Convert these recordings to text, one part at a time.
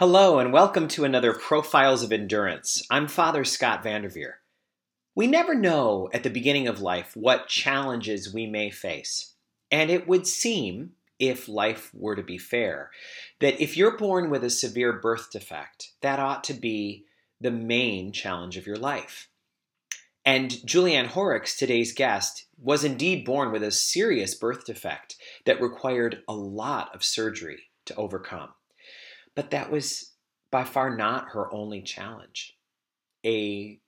Hello, and welcome to another Profiles of Endurance. I'm Father Scott Vanderveer. We never know at the beginning of life what challenges we may face. And it would seem, if life were to be fair, that if you're born with a severe birth defect, that ought to be the main challenge of your life. And Julianne Horrocks, today's guest, was indeed born with a serious birth defect that required a lot of surgery to overcome. But that was by far not her only challenge. A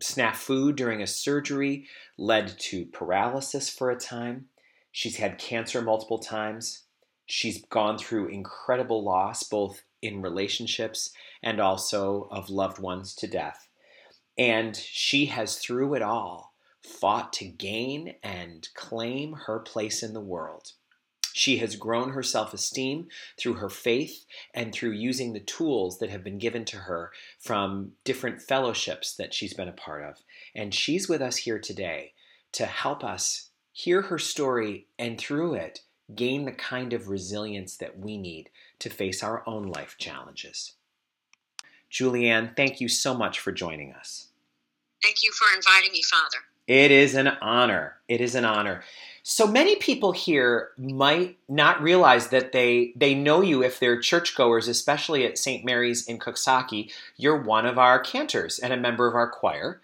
snafu during a surgery led to paralysis for a time. She's had cancer multiple times. She's gone through incredible loss, both in relationships and also of loved ones to death. And she has, through it all, fought to gain and claim her place in the world. She has grown her self esteem through her faith and through using the tools that have been given to her from different fellowships that she's been a part of. And she's with us here today to help us hear her story and through it gain the kind of resilience that we need to face our own life challenges. Julianne, thank you so much for joining us. Thank you for inviting me, Father. It is an honor. It is an honor. So many people here might not realize that they they know you if they're churchgoers, especially at St. Mary's in Coxsackie. You're one of our cantors and a member of our choir.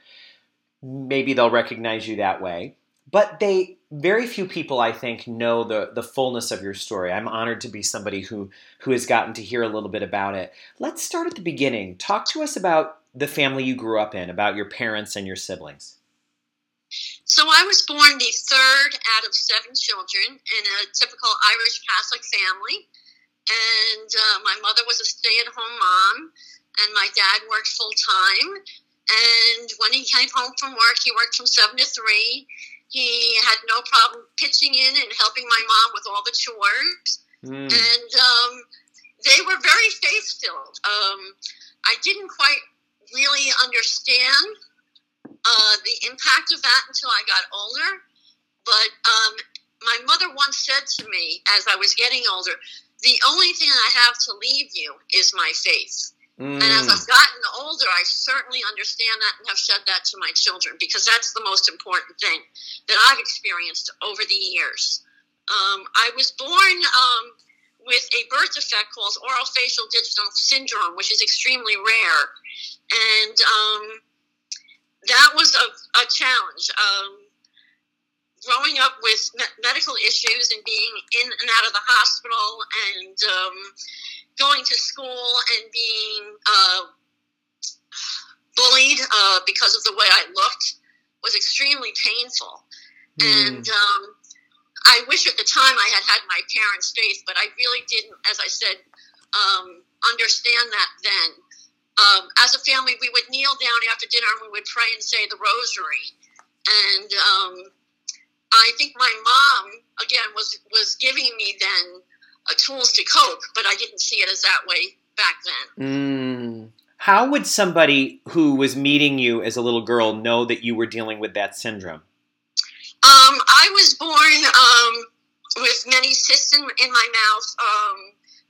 Maybe they'll recognize you that way. But they very few people I think know the the fullness of your story. I'm honored to be somebody who who has gotten to hear a little bit about it. Let's start at the beginning. Talk to us about the family you grew up in, about your parents and your siblings. So I was born the third out of seven children in a typical Irish Catholic family. And uh, my mother was a stay at home mom, and my dad worked full time. And when he came home from work, he worked from seven to three. He had no problem pitching in and helping my mom with all the chores. Mm. And um, they were very faith filled. Um, I didn't quite really understand uh, the impact of that until I got older. But um, my mother once said to me as I was getting older, the only thing I have to leave you is my faith. Mm. And as I've gotten older, I certainly understand that and have said that to my children because that's the most important thing that I've experienced over the years. Um, I was born um, with a birth defect called oral facial digital syndrome, which is extremely rare. And um, that was a, a challenge. Um, growing up with me- medical issues and being in and out of the hospital and um, going to school and being uh, bullied uh, because of the way I looked was extremely painful. Mm. And um, I wish at the time I had had my parents' faith, but I really didn't, as I said, um, understand that then um, as a family, we would kneel down after dinner and we would pray and say the rosary. And um, I think my mom, again, was, was giving me then uh, tools to cope, but I didn't see it as that way back then. Mm. How would somebody who was meeting you as a little girl know that you were dealing with that syndrome? Um, I was born um, with many cysts in, in my mouth. Um,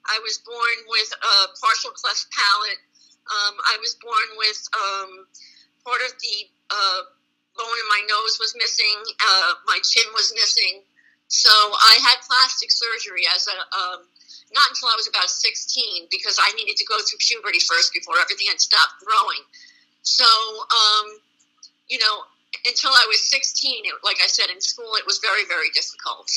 I was born with a partial cleft palate. Um, I was born with um, part of the uh, bone in my nose was missing. Uh, my chin was missing. So I had plastic surgery as a um, not until I was about 16 because I needed to go through puberty first before everything had stopped growing. So, um, you know, until I was 16, it, like I said, in school, it was very, very difficult.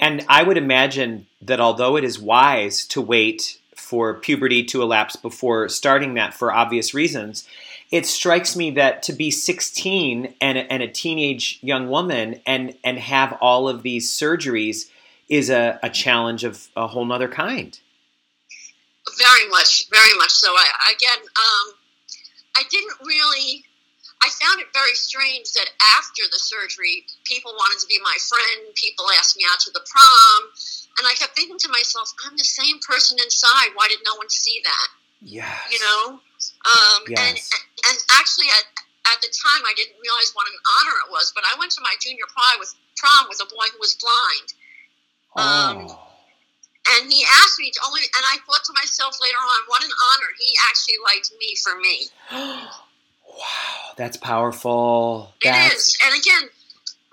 And I would imagine that although it is wise to wait for puberty to elapse before starting that for obvious reasons. It strikes me that to be 16 and a, and a teenage young woman and, and have all of these surgeries is a, a challenge of a whole nother kind. Very much, very much so. I, again, um, I didn't really I found it very strange that after the surgery, people wanted to be my friend. People asked me out to the prom. And I kept thinking to myself, I'm the same person inside. Why did no one see that? Yeah. You know? Um, yes. and, and actually, at, at the time, I didn't realize what an honor it was, but I went to my junior prom with, prom with a boy who was blind. Um, oh. And he asked me to only, and I thought to myself later on, what an honor. He actually liked me for me. wow, that's powerful. It that's... is. And again,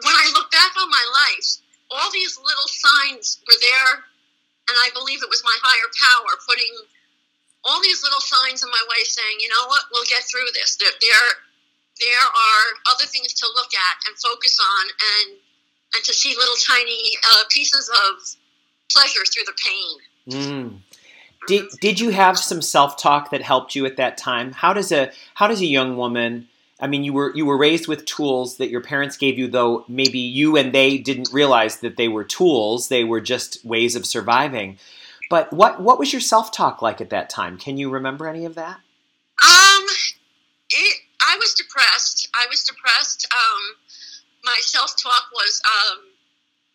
when I look back on my life, all these little signs were there, and I believe it was my higher power putting all these little signs in my way saying, you know what, we'll get through this. There, there, there are other things to look at and focus on and, and to see little tiny uh, pieces of pleasure through the pain. Mm. Did, did you have some self talk that helped you at that time? How does a how does a young woman? I mean, you were you were raised with tools that your parents gave you, though maybe you and they didn't realize that they were tools; they were just ways of surviving. But what what was your self talk like at that time? Can you remember any of that? Um, it, I was depressed. I was depressed. Um, my self talk was um,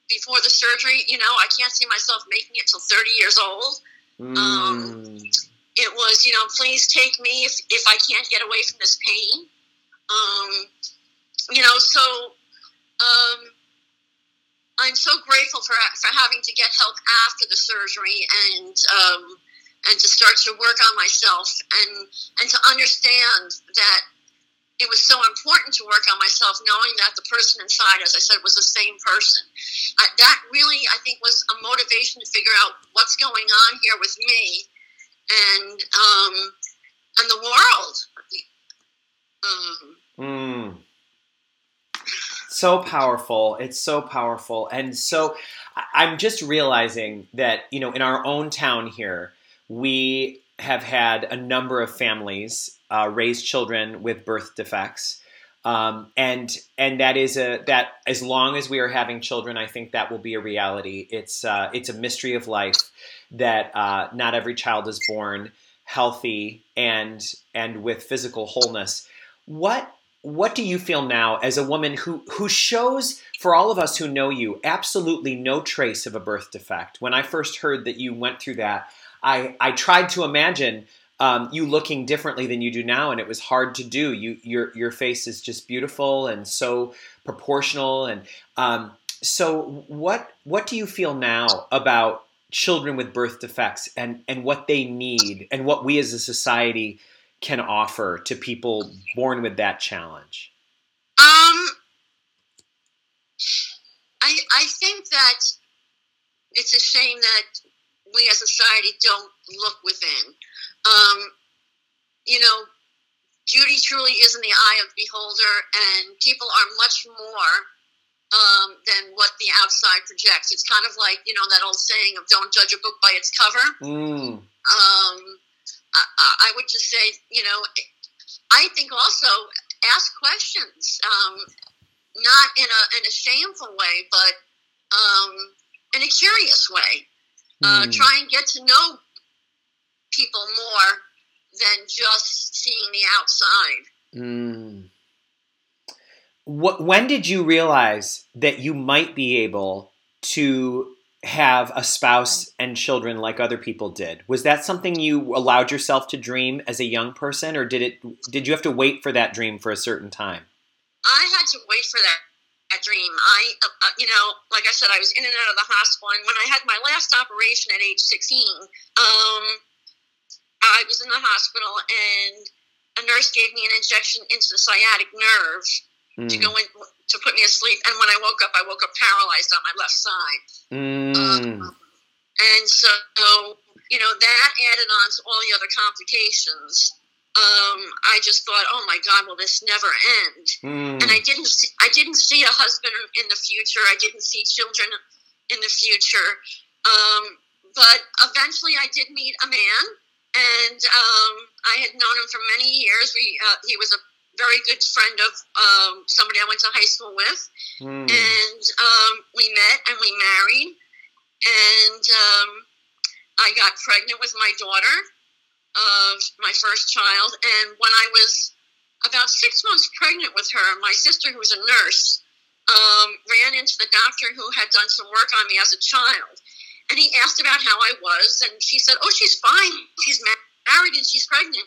before the surgery, you know, I can't see myself making it till 30 years old. Mm. Um, it was, you know, please take me if, if I can't get away from this pain. Um, you know, so um, I'm so grateful for, for having to get help after the surgery and um, and to start to work on myself and and to understand that it was so important to work on myself, knowing that the person inside, as I said, was the same person. That really, I think, was a motivation to figure out what's going on here with me and um, and the world. Um, mm. So powerful. It's so powerful. And so I'm just realizing that, you know, in our own town here, we have had a number of families uh, raise children with birth defects. Um, and and that is a that as long as we are having children, I think that will be a reality. It's uh, it's a mystery of life that uh, not every child is born healthy and and with physical wholeness. What what do you feel now as a woman who who shows for all of us who know you absolutely no trace of a birth defect? When I first heard that you went through that, I I tried to imagine um, you looking differently than you do now, and it was hard to do. You your your face is just beautiful and so proportional, and um, so what what do you feel now about children with birth defects and and what they need and what we as a society can offer to people born with that challenge? Um, I I think that it's a shame that we as a society don't look within. Um, you know, beauty truly is in the eye of the beholder, and people are much more um, than what the outside projects. It's kind of like you know that old saying of "Don't judge a book by its cover." Mm. Um, I, I, would just say, you know, I think also ask questions, um, not in a in a shameful way, but um, in a curious way. Uh, mm. Try and get to know people more than just seeing the outside. Mm. What, when did you realize that you might be able to have a spouse and children like other people did? Was that something you allowed yourself to dream as a young person, or did it? Did you have to wait for that dream for a certain time? I had to wait for that that dream. I, uh, uh you know, like I said, I was in and out of the hospital, and when I had my last operation at age sixteen, um, I was in the hospital and a nurse gave me an injection into the sciatic nerve mm. to go in to put me asleep. And when I woke up, I woke up paralyzed on my left side. Mm. Um, and so, you know, that added on to all the other complications. Um, I just thought, oh my God, will this never end? Mm. And I didn't, see, I didn't see a husband in the future. I didn't see children in the future. Um, but eventually, I did meet a man and um, I had known him for many years. We uh, he was a very good friend of um, somebody I went to high school with, mm. and um, we met and we married, and um, I got pregnant with my daughter, uh, my first child, and when I was about six months pregnant with her, my sister, who was a nurse, um, ran into the doctor who had done some work on me as a child and he asked about how I was, and she said, "Oh, she's fine. She's married and she's pregnant."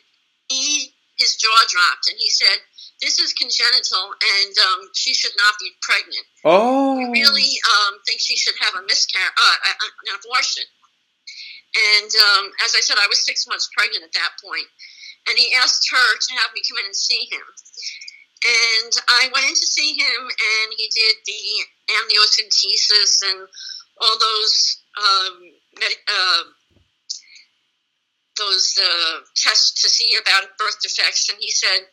He his jaw dropped, and he said, "This is congenital, and um, she should not be pregnant. Oh, we really um, think she should have a miscarriage, uh, an abortion." And um, as I said, I was six months pregnant at that point. And he asked her to have me come in and see him. And I went in to see him, and he did the amniocentesis and all those um, med- uh, those uh, tests to see about birth defects. And he said,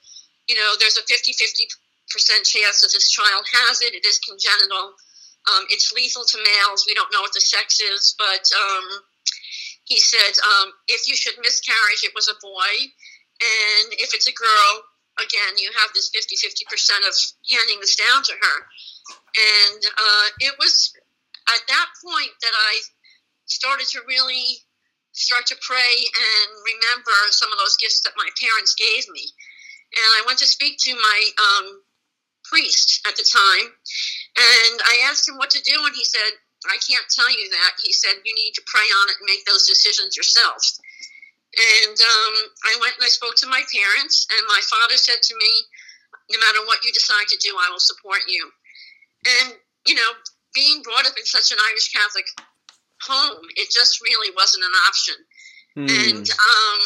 you know, there's a 50 50 percent chance that this child has it. It is congenital. Um, it's lethal to males. We don't know what the sex is, but um, he said um, if you should miscarriage, it was a boy. And if it's a girl, again, you have this 50 50% of handing this down to her. And uh, it was at that point that I started to really start to pray and remember some of those gifts that my parents gave me. And I went to speak to my um, priest at the time, and I asked him what to do, and he said, I can't tell you that. He said, You need to pray on it and make those decisions yourself. And um, I went and I spoke to my parents, and my father said to me, No matter what you decide to do, I will support you. And, you know, being brought up in such an Irish Catholic home, it just really wasn't an option. Hmm. And um,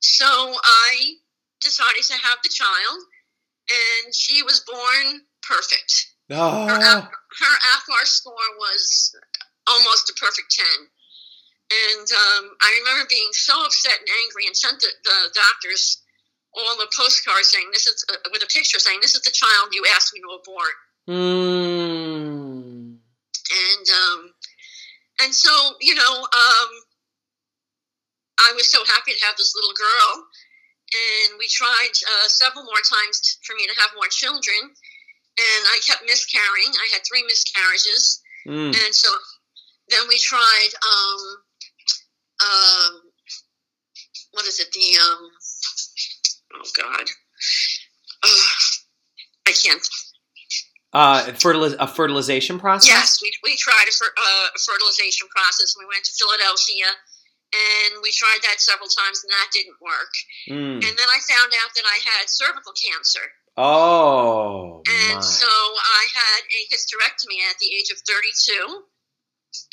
so I decided to have the child, and she was born perfect. Her, Oh. her Apgar score was almost a perfect 10. And um, I remember being so upset and angry and sent the, the doctors all the postcards saying, this is, uh, with a picture saying, this is the child you asked me to abort. Hmm. And, um, and so, you know, um, I was so happy to have this little girl. And we tried uh, several more times t- for me to have more children. And I kept miscarrying. I had three miscarriages. Hmm. And so then we tried, um, um, what is it? The, um, oh God. Uh, I can't. Uh, fertiliz- a fertilization process. Yes, we, we tried a, fer- uh, a fertilization process. We went to Philadelphia and we tried that several times and that didn't work. Hmm. And then I found out that I had cervical cancer. Oh And my. so I had a hysterectomy at the age of 32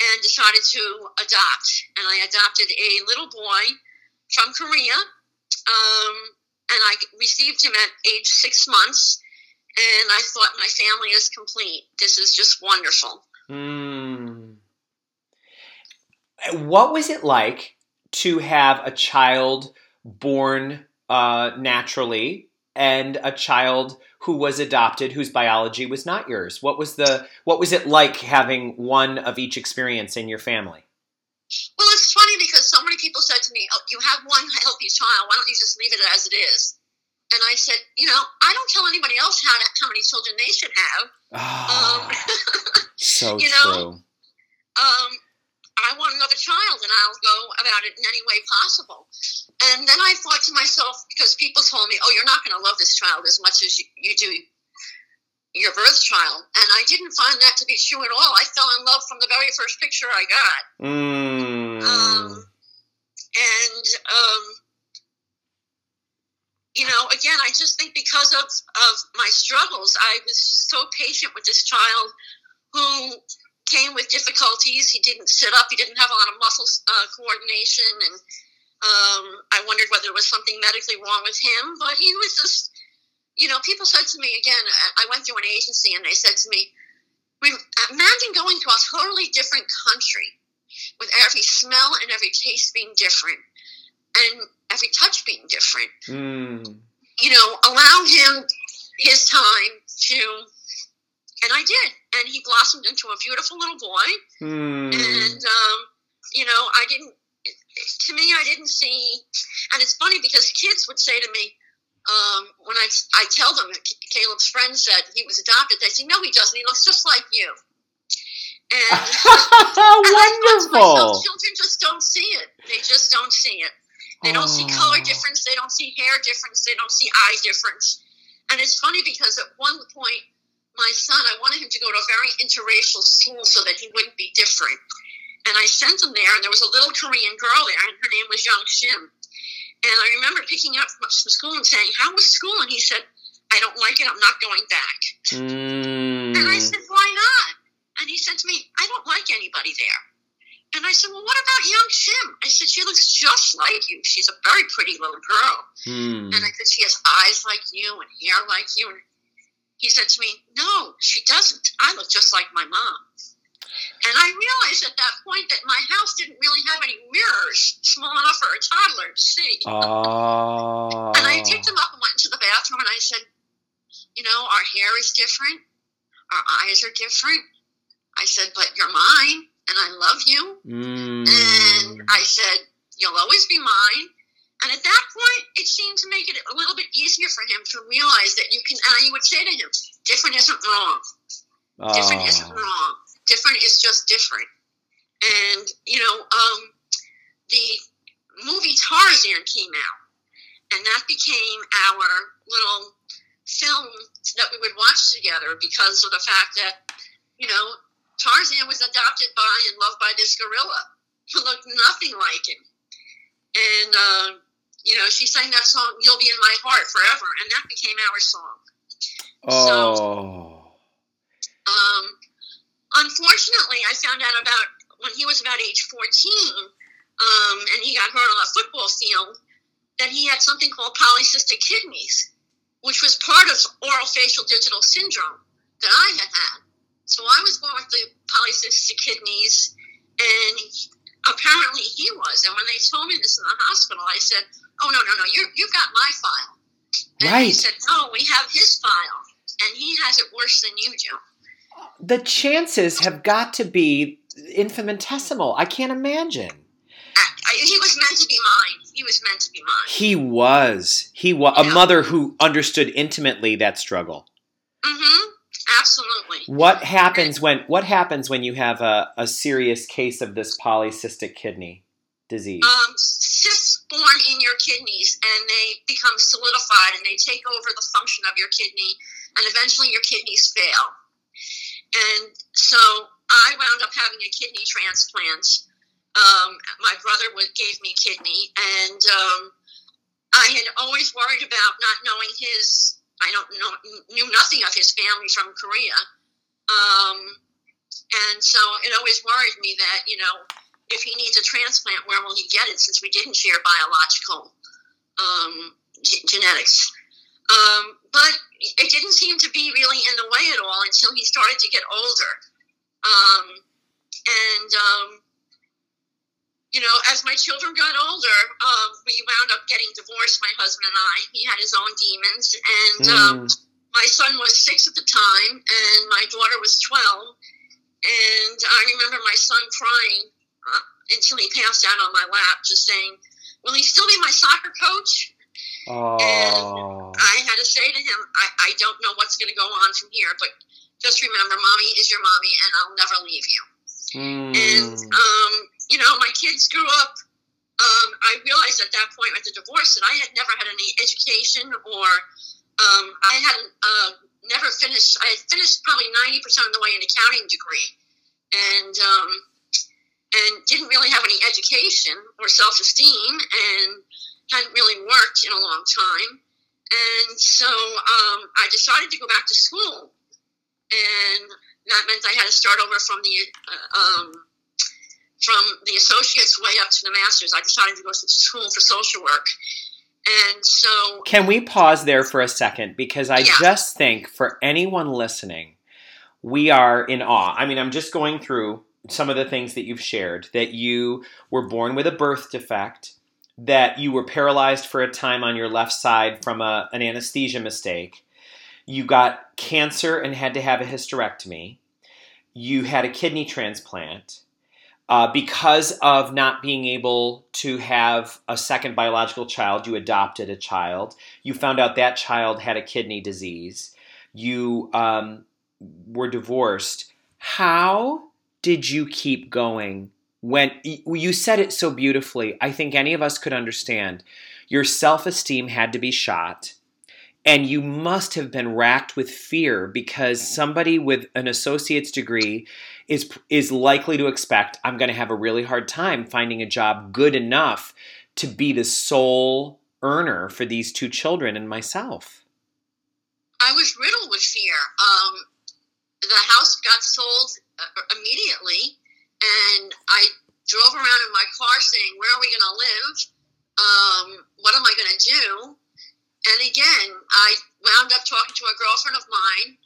and decided to adopt. And I adopted a little boy from Korea. Um, and I received him at age six months. And I thought, my family is complete. This is just wonderful. Hmm. What was it like to have a child born uh, naturally and a child who was adopted whose biology was not yours? What was the what was it like having one of each experience in your family? Well, it's funny because so many people said to me, oh, You have one healthy child. Why don't you just leave it as it is? And I said, You know, I don't tell anybody else how, to, how many children they should have. Ah, Um, so you know, true. um, I want another child and I'll go about it in any way possible. And then I thought to myself, because people told me, oh, you're not going to love this child as much as you, you do your birth child. And I didn't find that to be true at all. I fell in love from the very first picture I got. Mm. Um, and, um, you know, again, I just think because of, of my struggles, I was so patient with this child who came with difficulties. He didn't sit up. He didn't have a lot of muscle uh, coordination, and um, I wondered whether there was something medically wrong with him. But he was just, you know, people said to me again. I went through an agency, and they said to me, "Imagine going to a totally different country with every smell and every taste being different, and every touch being different. Mm. You know, allow him his time to." And I did, and he blossomed into a beautiful little boy Mm. and um, you know i didn't to me i didn't see and it's funny because kids would say to me um, when I, I tell them that caleb's friend said he was adopted they say no he doesn't he looks just like you and, and I myself, Wonderful. children just don't see it they just don't see it they don't see color Oh. difference they don't see hair difference they don't see eye difference and it's funny because at one point my son, I wanted him to go to a very interracial school so that he wouldn't be different. And I sent him there, and there was a little Korean girl there, and her name was Young Shim. And I remember picking up from school and saying, How was school? And he said, I don't like it. I'm not going back. Mm. And I said, Why not? And he said to me, I don't like anybody there. And I said, Well, what about Young Shim? I said, She looks just like you. She's a very pretty little girl. Hmm. And I said, She has eyes like you and hair like you. And he said to me, No, she doesn't. I look just like my mom. And I realized at that point that my house didn't really have any mirrors small enough for a toddler to see. Oh. And I picked him up and went into the bathroom and I said, You know, our hair is different, our eyes are different. I said, But you're mine and I love you. Mm. And I said, You'll always be mine. And at that point, it seemed to make it a little bit easier for him to realize that you can, and I would say to him, different isn't wrong. Different isn't Oh. wrong. Different is just different. And, you know, um, the movie Tarzan came out, and that became our little film that we would watch together because of the fact that, you know, Tarzan was adopted by and loved by this gorilla who looked nothing like him. And, uh, you know, she sang that song, You'll Be in My Heart Forever, and that became our song. Oh. Um, unfortunately, I found out about when he was about age 14 um, and he got hurt on a football field that he had something called polycystic kidneys, which was part of oral facial digital syndrome that I had had. So I was born with the polycystic kidneys, and apparently he was. And when they told me this in the hospital, I said, "Oh no, no, no! You you got my file." And he said, "No, we have his file, and he has it worse than you do." The chances have got to be infinitesimal. I can't imagine. I, he was meant to be mine. He was meant to be mine. He was. He was a mother who understood intimately that struggle. Mm-hmm. Absolutely. What happens when what happens when you have a, a serious case of this polycystic kidney disease? Um, cysts form in your kidneys, and they become solidified, and they take over the function of your kidney, and eventually your kidneys fail. And so I wound up having a kidney transplant. Um, my brother would, gave me kidney, and um, I had always worried about not knowing his. I don't know, knew nothing of his family from Korea, um, and so it always worried me that you know if he needs a transplant, where will he get it? Since we didn't share biological um, g- genetics. Um, but it didn't seem to be really in the way at all until he started to get older. Um, and, um, you know, as my children got older, um, we wound up getting divorced, my husband and I. He had his own demons. And um, Mm. my son was six at the time, and my daughter was 12. And I remember my son crying uh, until he passed out on my lap, just saying, Will he still be my soccer coach? Oh. I had to say to him, I, I don't know what's going to go on from here, but just remember, mommy is your mommy, and I'll never leave you. And, Mm. um, you know, my kids grew up. Um, I realized at that point with the divorce that I had never had any education or um, I hadn't uh, never finished. I had finished probably 90% of the way an accounting degree and, um, and didn't really have any education or self esteem and hadn't really worked in a long time. And so um, I decided to go back to school. And that meant I had to start over from the uh, um, from the associate's way up to the master's. I decided to go to school for social work, and so Can we pause there for a second? Because I Yeah. just think for anyone listening, we are in awe. I mean, I'm just going through some of the things that you've shared that you were born with a birth defect, that you were paralyzed for a time on your left side from a, an anesthesia mistake, you got cancer and had to have a hysterectomy, you had a kidney transplant. Uh, because of not being able to have a second biological child, you adopted a child. You found out that child had a kidney disease. You um, were divorced. How did you keep going when you said it so beautifully? I think any of us could understand. Your self esteem had to be shot. And you must have been racked with fear because somebody with an associate's degree is is likely to expect I'm going to have a really hard time finding a job good enough to be the sole earner for these two children and myself. I was riddled with fear. Um, the house got sold uh, immediately, and I drove around in my car saying, Where are we going to live? Um, what am I going to do? And again, I wound up talking to a girlfriend of mine,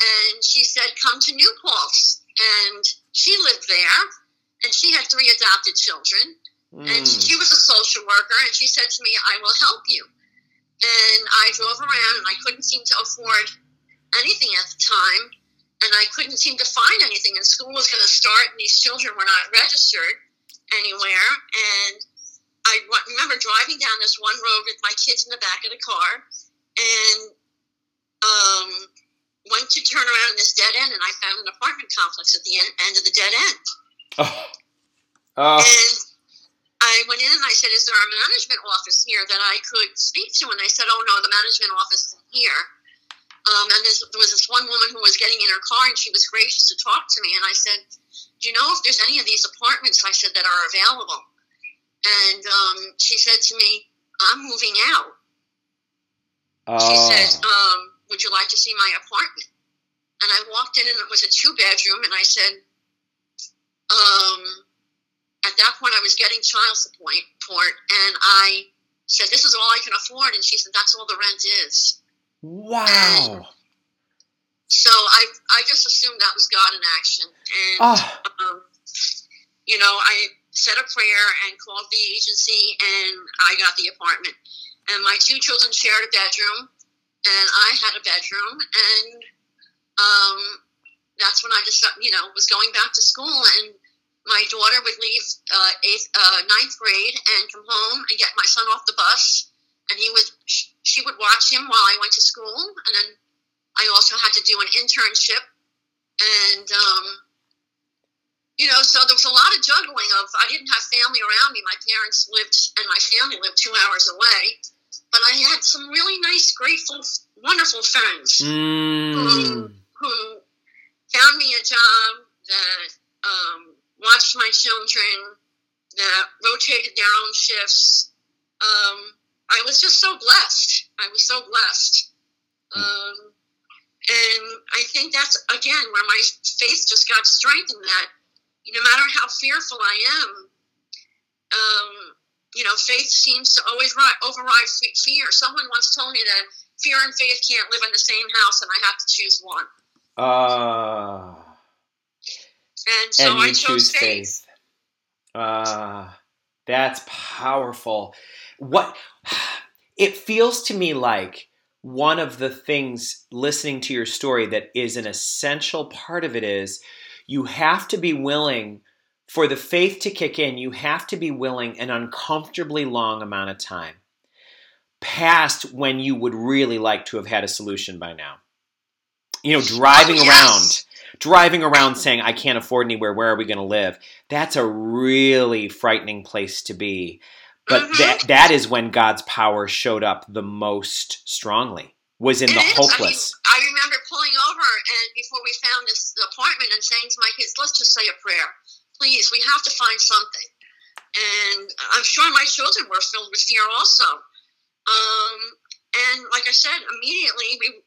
and she said, Come to New Paltz. And she lived there, and she had three adopted children. Mm. And she was a social worker, and she said to me, I will help you. And I drove around, and I couldn't seem to afford anything at the time, and I couldn't seem to find anything. And school was going to start, and these children were not registered anywhere. And I remember driving down this one road with my kids in the back of the car, and um, went to turn around in this dead end, and I found an apartment complex at the end, end of the dead end. Oh. Oh. And I went in and I said, Is there a management office here that I could speak to? And they said, Oh, no, the management office isn't here. Um, and there was this one woman who was getting in her car and she was gracious to talk to me. And I said, Do you know if there's any of these apartments I said that are available? And um, she said to me, I'm moving out. She said, Oh. um, Would you like to see my apartment? And I walked in and it was a two bedroom. And I said, um, At that point, I was getting child support. And I said, This is all I can afford. And she said, That's all the rent is. Wow. So I, I just assumed that was God in action. And, Oh. um, you know, I said a prayer and called the agency and I got the apartment. And my two children shared a bedroom and I had a bedroom. And um, that's when I just, you know, was going back to school. And my daughter would leave uh, eighth, uh, ninth grade and come home and get my son off the bus. And he would, she would watch him while I went to school. And then I also had to do an internship. And, um, you know, so there was a lot of juggling of, I didn't have family around me. My parents lived, and my family lived two hours away. But I had some really nice, grateful, wonderful friends Mm. who found me a job that um, watched my children, that rotated their own shifts. Um, I was just so blessed. I was so blessed. Um, and I think that's, again, where my faith just got strengthened that no matter how fearful I am, um, you know, faith seems to always ri- override fe- fear. Someone once told me that fear and faith can't live in the same house, and I have to choose one. Uh, And so and I chose choose faith. faith. Uh, that's powerful. What it feels to me like one of the things listening to your story that is an essential part of it is you have to be willing for the faith to kick in, you have to be willing an uncomfortably long amount of time past when you would really like to have had a solution by now. You know, driving Oh, yes. around, driving around saying, I can't afford anywhere, where are we going to live? That's a really frightening place to be. But Mhm. that, that is when God's power showed up the most strongly, was in It the is. hopeless. I, mean, I remember pulling over and before we found this apartment and saying to my kids, let's just say a prayer. Please, we have to find something. And I'm sure my children were filled with fear also. Um, and like I said, immediately we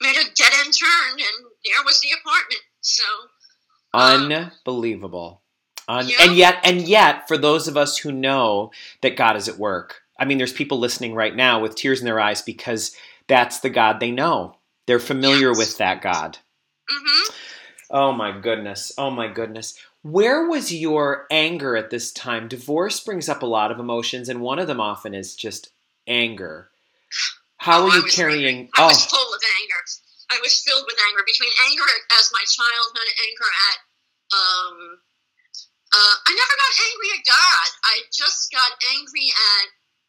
made a dead end turn and there was the apartment. So, Unbelievable. Un- Yeah. And yet, and yet, for those of us who know that God is at work, I mean, there's people listening right now with tears in their eyes because that's the God they know. They're familiar Yes. with that God. hmm Oh my goodness. Oh my goodness. Where was your anger at this time? Divorce brings up a lot of emotions, and one of them often is just anger. How Oh, are you carrying? I Oh, was full of anger. I was filled with anger between anger as my childhood, and anger at. Um, uh, I never got angry at God. I just got angry at.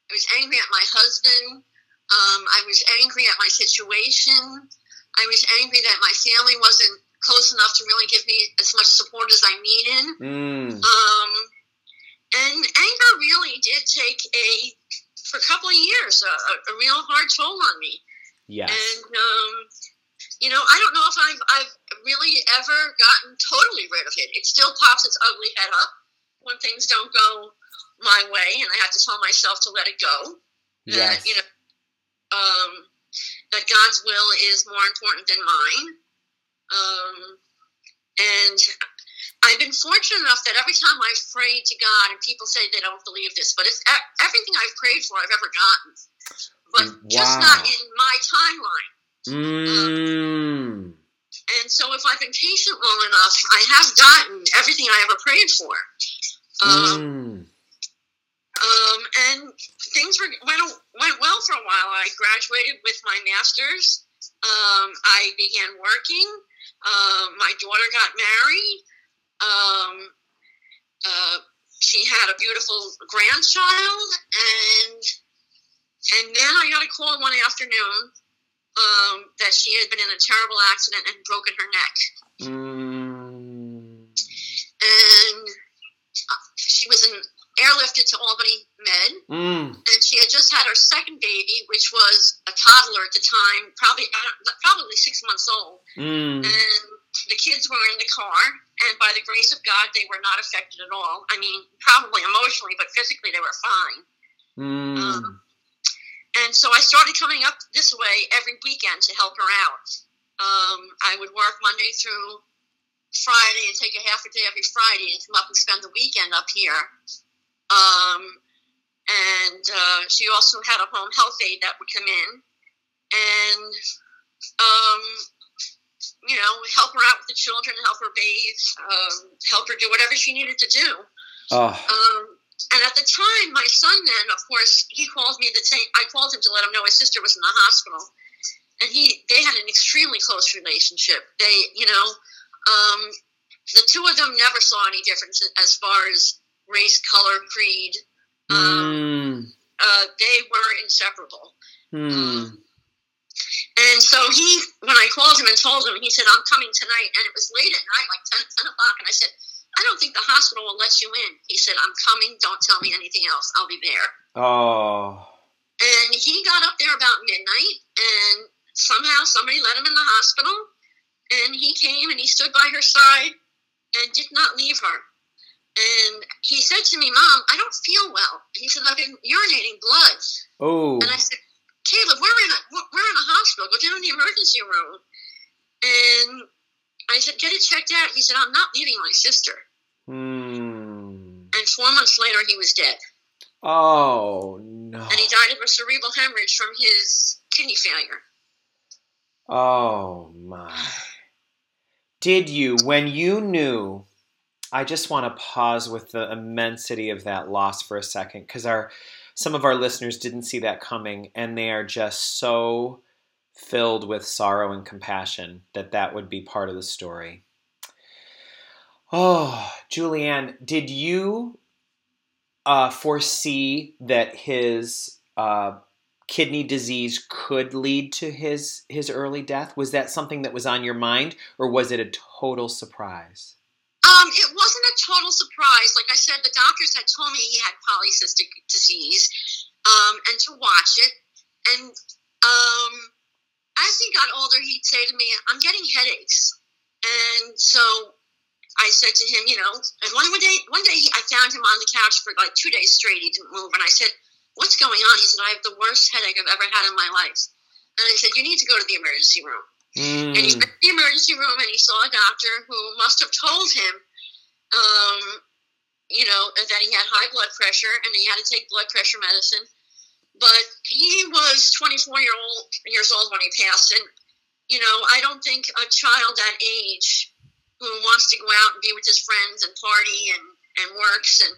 I was angry at my husband. Um, I was angry at my situation. I was angry that my family wasn't close enough to really give me as much support as I needed. mm, Um, and anger really did take a, for a couple of years, a, a, real hard toll on me. yes. And um, you know, I don't know if I've I've really ever gotten totally rid of it. It still pops its ugly head up when things don't go my way, and I have to tell myself to let it go. Yes. That you know, um, that God's will is more important than mine. Um, and I've been fortunate enough that every time I've prayed to God, and people say they don't believe this, but it's everything I've prayed for, I've ever gotten, but wow. just not in my timeline. Mm. Um, and so, if I've been patient long enough, I have gotten everything I ever prayed for. Um, mm. um, and things were, went went well for a while. I graduated with my master's. Um, I began working. Um, my daughter got married. Um, uh, she had a beautiful grandchild, and and then I got a call one afternoon um, that she had been in a terrible accident and broken her neck. Mm. And uh, she was in, airlifted to Albany Med, mm. and she had just had her second baby, which was a toddler at the time, probably probably six months old. Mm. And the kids were in the car, and by the grace of God, they were not affected at all. I mean, probably emotionally, but physically, they were fine. Mm. Um, and so I started coming up this way every weekend to help her out. Um, I would work Monday through Friday and take a half a day every Friday and come up and spend the weekend up here. Um, and uh, she also had a home health aide that would come in and, um, you know, help her out with the children, help her bathe, um, help her do whatever she needed to do. Oh. Um, and at the time, my son then, of course, he called me the same. I called him to let him know his sister was in the hospital, and he they had an extremely close relationship. They, you know, um, the two of them never saw any difference as far as race, color, creed. Um, mm. uh, they were inseparable. Mm. Um, and so he, when I called him and told him, he said, "I'm coming tonight," and it was late at night, like 10, 10 o'clock, and I said I don't think the hospital will let you in. He said, I'm coming. Don't tell me anything else. I'll be there. Oh. And he got up there about midnight, and somehow somebody let him in the hospital. And he came and he stood by her side and did not leave her. And he said to me, Mom, I don't feel well. He said, I've been urinating blood. Oh. And I said, Caleb, we're in a we're in a hospital. Go down in the emergency room. And I said, get it checked out. He said, I'm not leaving my sister. Hmm. And four months later, he was dead. Oh, no. And he died of a cerebral hemorrhage from his kidney failure. Oh, my. Did you, when you knew, I just want to pause with the immensity of that loss for a second because our some of our listeners didn't see that coming and they are just so filled with sorrow and compassion, that that would be part of the story. Oh, Julianne, did you uh, foresee that his uh, kidney disease could lead to his his early death? Was that something that was on your mind, or was it a total surprise? Um, it wasn't a total surprise. Like I said, the doctors had told me he had polycystic disease, um, and to watch it. And um, as he got older, he'd say to me, I'm getting headaches. And so I said to him, you know, and one, day, one day I found him on the couch for like two days straight. He didn't move. And I said, what's going on? He said, I have the worst headache I've ever had in my life. And I said, you need to go to the emergency room. Mm. And he went to the emergency room and he saw a doctor who must have told him, um, you know, that he had high blood pressure and he had to take blood pressure medicine but he was 24 year old years old when he passed, and you know, I don't think a child that age who wants to go out and be with his friends and party and and works and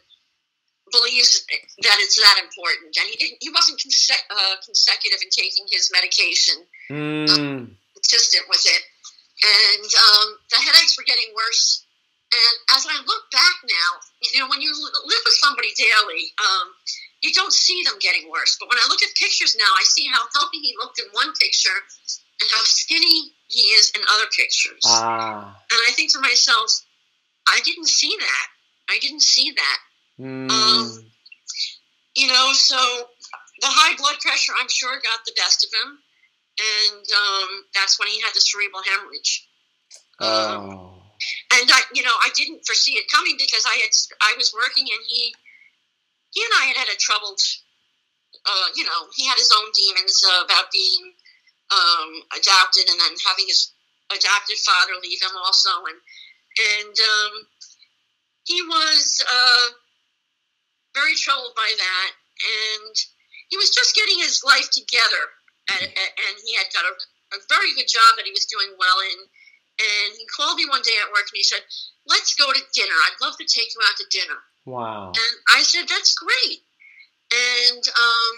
believes that it's that important. And he didn't. He wasn't conse- uh, consecutive in taking his medication, mm. um, consistent with it, and um, the headaches were getting worse. And as I look back now, you know, when you live with somebody daily, um, you don't see them getting worse. But when I look at pictures now, I see how healthy he looked in one picture and how skinny he is in other pictures. Ah. And I think to myself, I didn't see that. I didn't see that. Mm. Um, you know, so the high blood pressure, I'm sure, got the best of him. And um, that's when he had the cerebral hemorrhage. Um, oh. And I, you know, I didn't foresee it coming because I had I was working and he he and I had had a troubled, uh, you know, he had his own demons uh, about being um, adopted and then having his adopted father leave him also. And, and um, he was uh, very troubled by that, and he was just getting his life together, and, and he had got a, a very good job that he was doing well in. And he called me one day at work and he said, "Let's go to dinner. I'd love to take you out to dinner." Wow. And I said, "That's great." And um,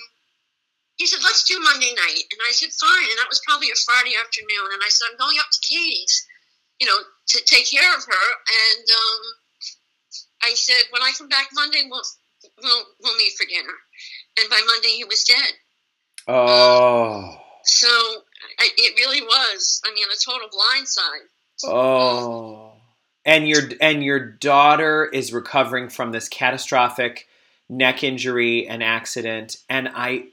he said, "Let's do Monday night." And I said, "Fine." And that was probably a Friday afternoon. And I said, "I'm going up to Katie's, you know, to take care of her." And um, I said, "When I come back Monday, we'll we'll we'll meet for dinner." And by Monday, he was dead. Oh. So I, it really was. I mean, a total blindside. Oh. And your and your daughter is recovering from this catastrophic neck injury and accident and I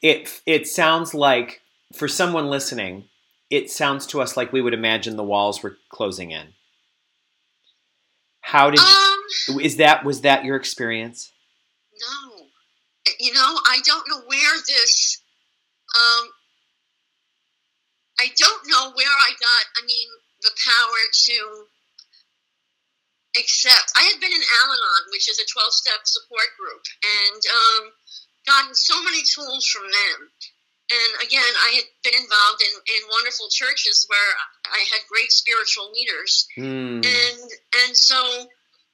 it it sounds like for someone listening it sounds to us like we would imagine the walls were closing in. How did you, Um, is that was that your experience? no, you know, I don't know where this. Um, I don't know where I got. I mean, the power to accept. I had been in Al-Anon, which is a twelve-step support group, and um, gotten so many tools from them. And again, I had been involved in, in wonderful churches where I had great spiritual leaders. Hmm. and and so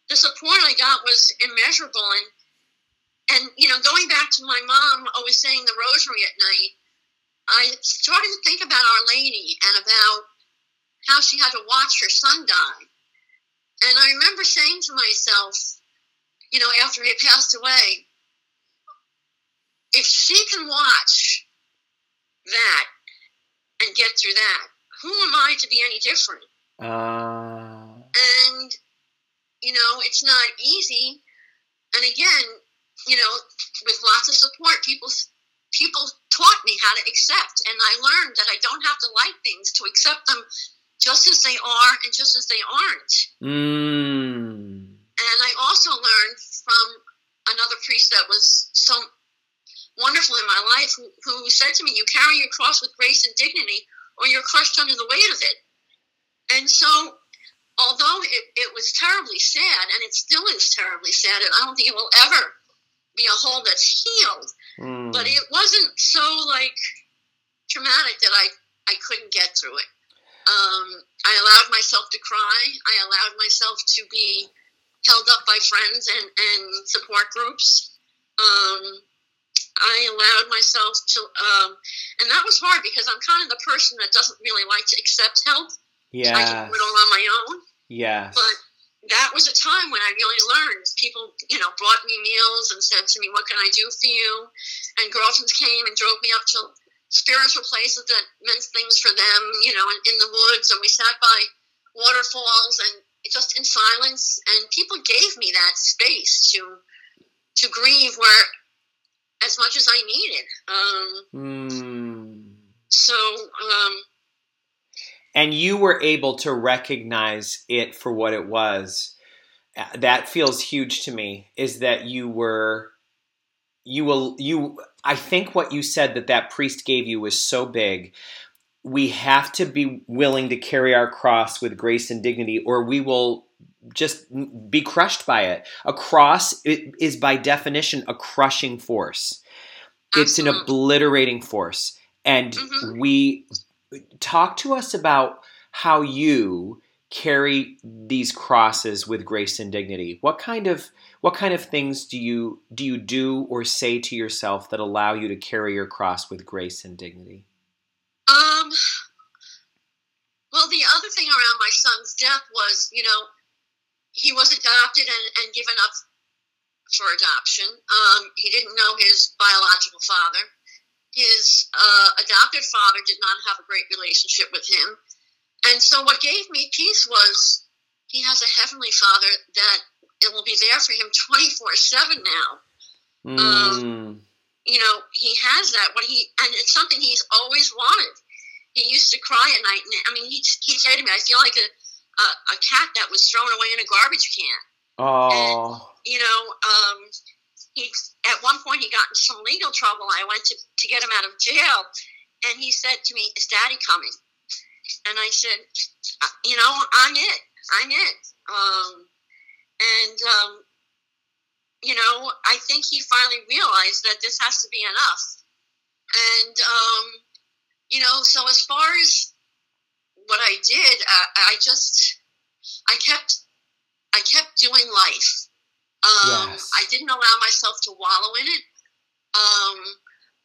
the support I got was immeasurable and and you know going back to my mom always saying the rosary at night I started to think about Our Lady and about how she had to watch her son die. And I remember saying to myself you know after he passed away if she can watch that and get through that who am I to be any different? Ah. and you know it's not easy. And again you know with lots of support people people taught me how to accept. And i learned that i don't have to like things to accept them just as they are and just as they aren't. Mm. and i also learned from another priest that was so wonderful in my life who, who said to me you carry your cross with grace and dignity or you're crushed under the weight of it. And so although it, it was terribly sad, and it still is terribly sad, and I don't think it will ever be a hole that's healed, Mm. but it wasn't so like traumatic that I, I couldn't get through it. Um, I allowed myself to cry. I allowed myself to be held up by friends and, and support groups. Um, I allowed myself to, um, and that was hard because I'm kind of the person that doesn't really like to accept help. Yeah. I can do it all on my own. Yeah. But that was a time when I really learned. People, you know, brought me meals and said to me, "What can I do for you?" And girlfriends came and drove me up to spiritual places that meant things for them, you know, in, in the woods, and we sat by waterfalls and just in silence. And people gave me that space to to grieve where as much as I needed. Um, Mm. so um, And you were able to recognize it for what it was. That feels huge to me. Is that you were, you will, you. I think what you said that that priest gave you was so big. We have to be willing to carry our cross with grace and dignity, or we will just be crushed by it. A cross it is by definition a crushing force. It's an obliterating force. And Mhm. we talk to us about how you carry these crosses with grace and dignity. What kind of what kind of things do you do you do or say to yourself that allow you to carry your cross with grace and dignity? Um. Well, the other thing around my son's death was, you know, he was adopted and, and given up for adoption. Um, he didn't know his biological father. His uh, adopted father did not have a great relationship with him. And so, what gave me peace was he has a heavenly father that it will be there for him 24 7 now Mm. you know, he has that. What he and it's something he's always wanted. He used to cry at night, and I mean, he he'd say to me, "I feel like a a, a cat that was thrown away in a garbage can." oh. You know, um, he at one point he got in some legal trouble. I went to to get him out of jail, and he said to me, "Is Daddy coming?" And I said, "Uh, "You know, I'm it. I'm it." Um, and um, you know, I think he finally realized that this has to be enough. And um, you know, so as far as what I did, I, I just I kept I kept doing life. Um, Yes. I didn't allow myself to wallow in it. Um,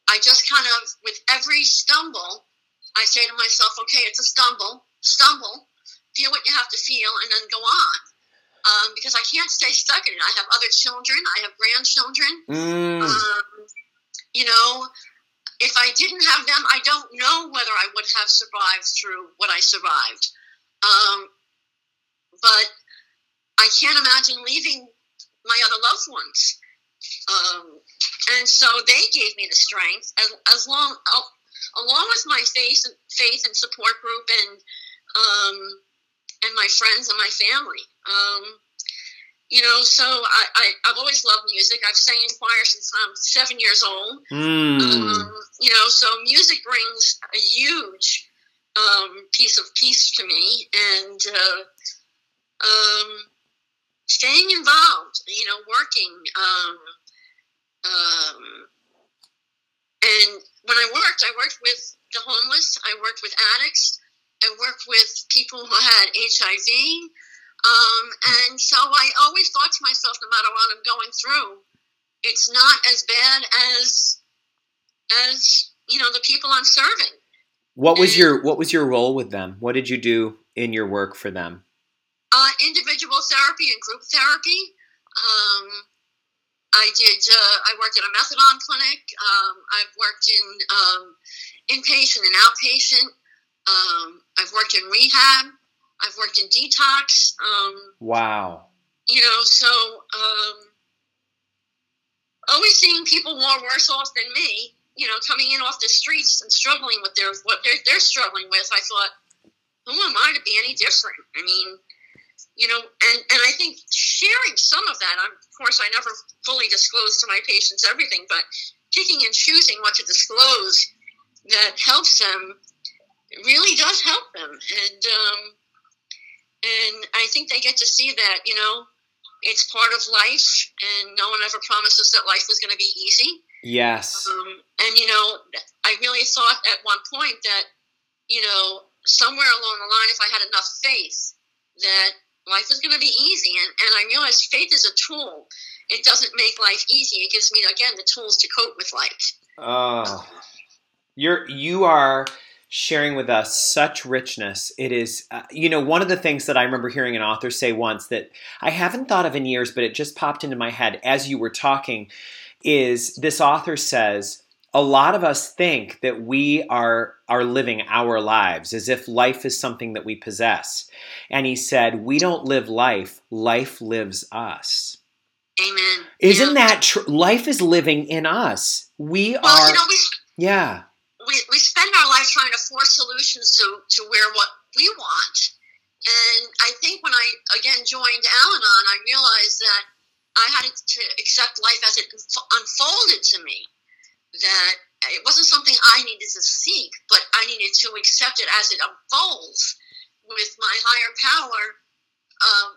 I just kind of, with every stumble, I say to myself, okay, it's a stumble, stumble, feel what you have to feel, and then go on. Um, because I can't stay stuck in it. I have other children, I have grandchildren. Mm. Um, you know, if I didn't have them, I don't know whether I would have survived through what I survived. Um, but I can't imagine leaving my other loved ones. Um, and so they gave me the strength, as, as long along with my faith, faith and support group, and um, and my friends and my family. Um, you know, so I, I I've always loved music. I've sang in choir since I'm seven years old. Mm. Um, you know, so music brings a huge um, piece of peace to me, and uh, um, staying involved. You know, working. Um, um, and when I worked, I worked with the homeless. I worked with addicts. I worked with people who had HIV. Um, and so I always thought to myself, no matter what I'm going through, it's not as bad as as you know the people I'm serving. What was your What was your role with them? What did you do in your work for them? Uh, individual therapy and group therapy. Um, I did. Uh, I worked at a methadone clinic. Um, I've worked in um, inpatient and outpatient. Um, I've worked in rehab. I've worked in detox. Um, Wow. you know, so um, always seeing people more worse off than me, you know, coming in off the streets and struggling with their what they're, they're struggling with. I thought, who am I to be any different? I mean, you know, and, and I think sharing some of that, I'm, of course, I never fully disclose to my patients everything, but picking and choosing what to disclose that helps them really does help them. And, um, and I think they get to see that, you know, it's part of life, and no one ever promises that life was going to be easy. Yes. Um, and you know, I really thought at one point that, you know, somewhere along the line, if I had enough faith, that life was going to be easy. And, and I realized faith is a tool. It doesn't make life easy. It gives me again the tools to cope with life. Oh, you're you are sharing with us such richness. It is, uh, you know, one of the things that I remember hearing an author say once that I haven't thought of in years, but it just popped into my head as you were talking. Is this author says a lot of us think that we are are living our lives as if life is something that we possess, and he said we don't live life; life lives us. Amen. Isn't Yeah. that true? Life is living in us. We Well, are. you know, we, yeah. we, we spend our life trying to force solutions to, to where what we want. And I think when I, again, joined Al Anon, I realized that I had to accept life as it unfolded to me. That it wasn't something I needed to seek, but I needed to accept it as it unfolds with my higher power um,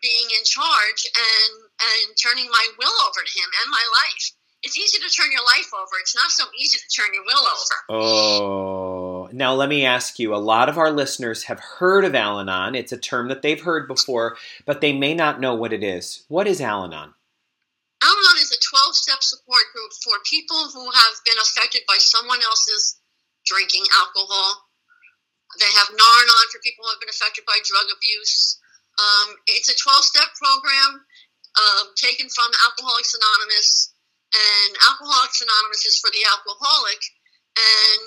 being in charge and, and turning my will over to him and my life. It's easy to turn your life over. It's not so easy to turn your will over. Oh, now let me ask you. A lot of our listeners have heard of Al Anon. It's a term that they've heard before, but they may not know what it is. What is Al Anon? Al Anon is a 12 step support group for people who have been affected by someone else's drinking alcohol. They have Nar Anon for people who have been affected by drug abuse. Um, it's a 12 step program uh, taken from Alcoholics Anonymous, and Alcoholics Anonymous is for the alcoholic, and